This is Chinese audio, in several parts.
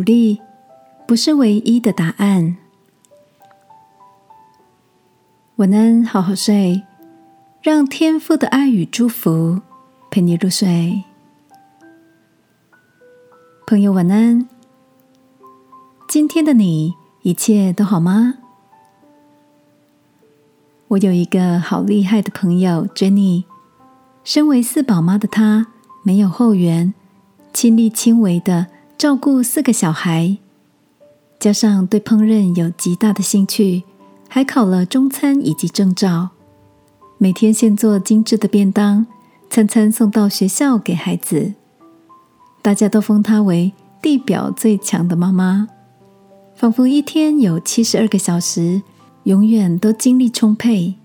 努力不是唯一的答案。晚安，好好睡，让天父的爱与祝福陪你入睡。朋友，晚安。今天的你一切都好吗？我有一个好厉害的朋友，Jenny。身为四宝妈的她，没有后援，亲力亲为的照顾四个小孩，加上对烹饪有极大的兴趣，还考了中餐以及证照，每天现做精致的便当，餐餐送到学校给孩子。大家都封她为地表最强的妈妈，仿佛一天有七十二个小时，永远都精力充沛。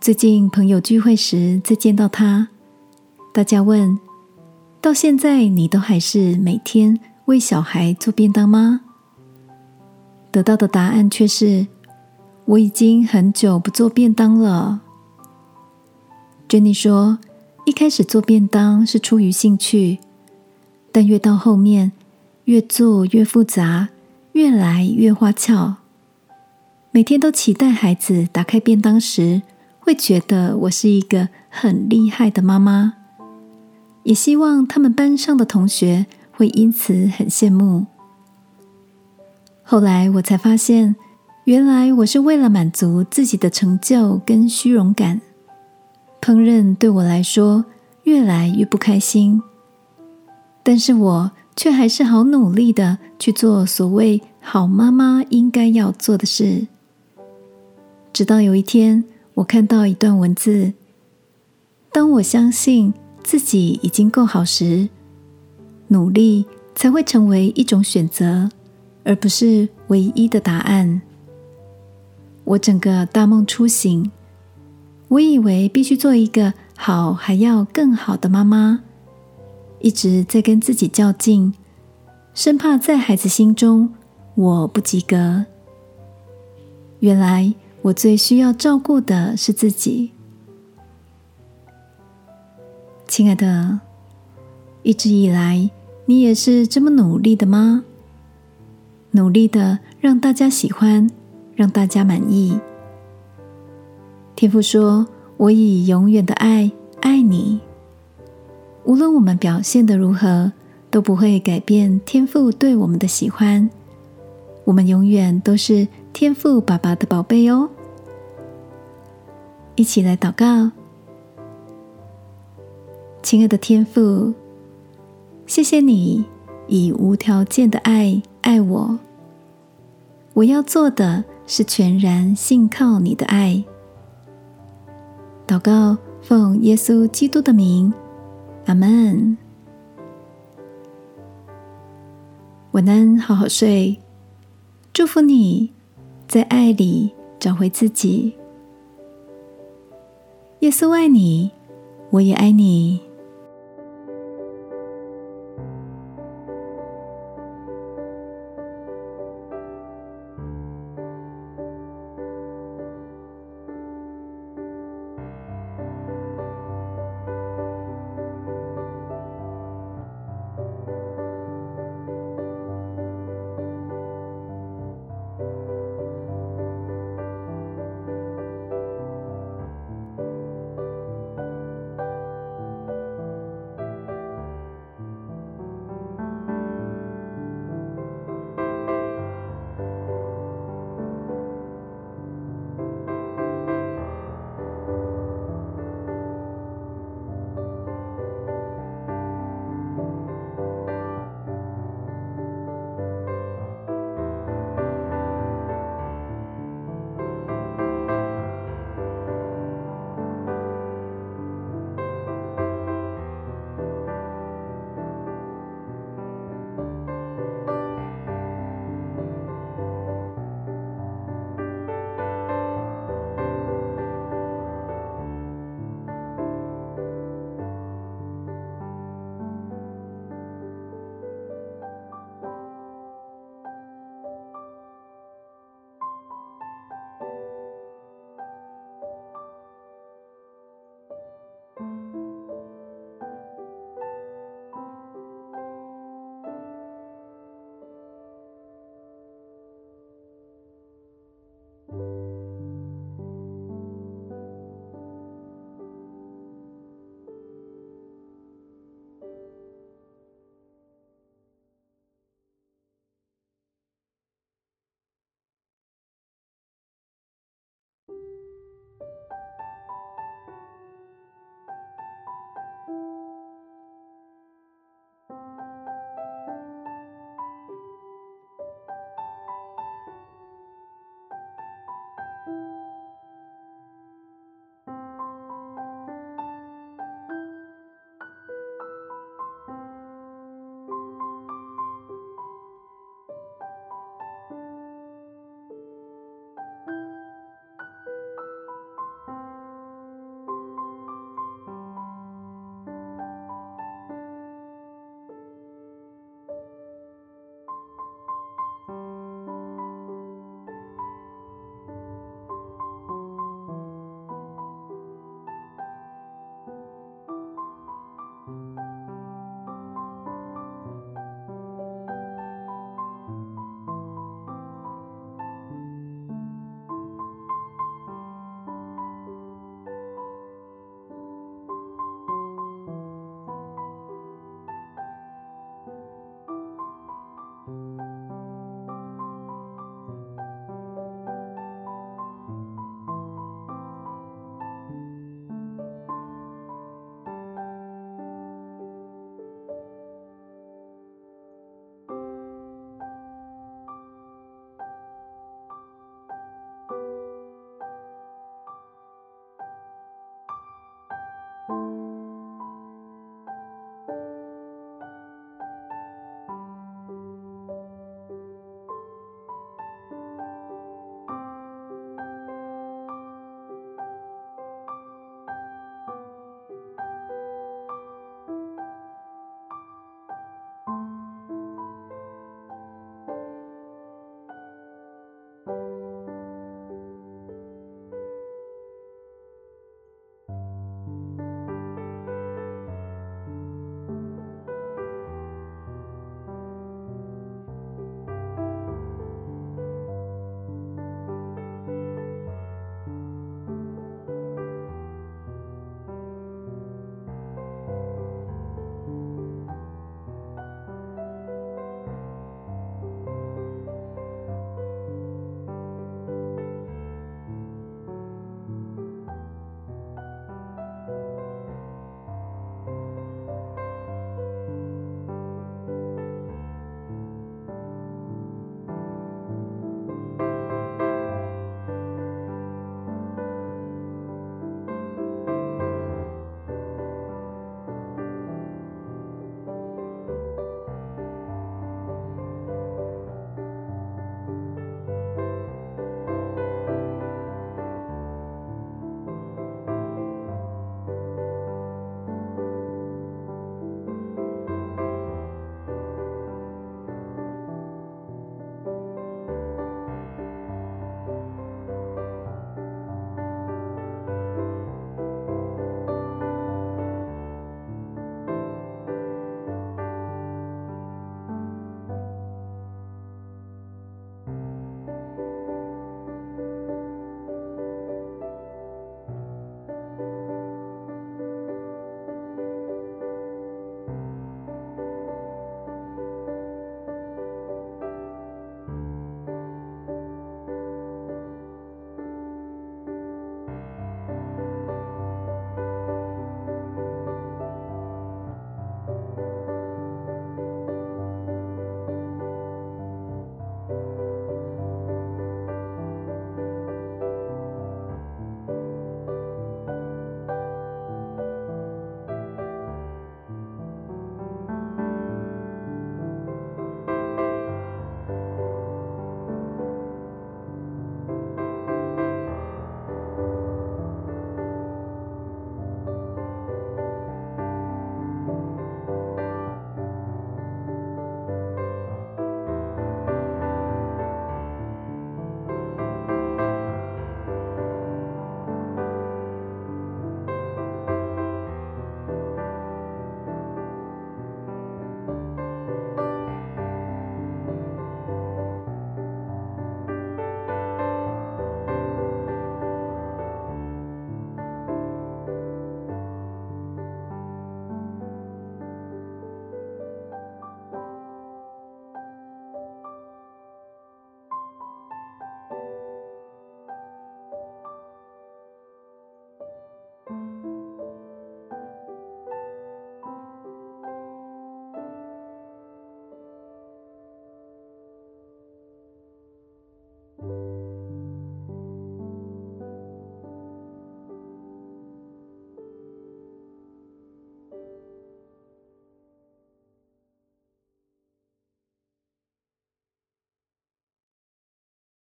最近朋友聚会时，再见到她，大家问：“到现在你都还是每天为小孩做便当吗？”得到的答案却是：“我已经很久不做便当了。”Jenny 说：“一开始做便当是出于兴趣，但越到后面，越做越复杂，越来越花俏。每天都期待孩子打开便当时。”会觉得我是一个很厉害的妈妈，也希望他们班上的同学会因此很羡慕。后来我才发现，原来我是为了满足自己的成就跟虚荣感，烹饪对我来说越来越不开心。但是我却还是好努力的去做所谓好妈妈应该要做的事，直到有一天。我看到一段文字：当我相信自己已经够好时，努力才会成为一种选择，而不是唯一的答案。我整个大梦初醒，我以为必须做一个好还要更好的妈妈，一直在跟自己较劲，生怕在孩子心中我不及格。原来。我最需要照顾的是自己，亲爱的。一直以来，你也是这么努力的吗？努力的让大家喜欢，让大家满意。天父说：“我以永远的爱爱你。”无论我们表现的如何，都不会改变天父对我们的喜欢。我们永远都是。天赋爸爸的宝贝哦，一起来祷告，亲爱的天赋，谢谢你以无条件的爱爱我。我要做的是全然信靠你的爱。祷告，奉耶稣基督的名，阿门。晚安，好好睡，祝福你。在爱里找回自己。耶稣爱你，我也爱你。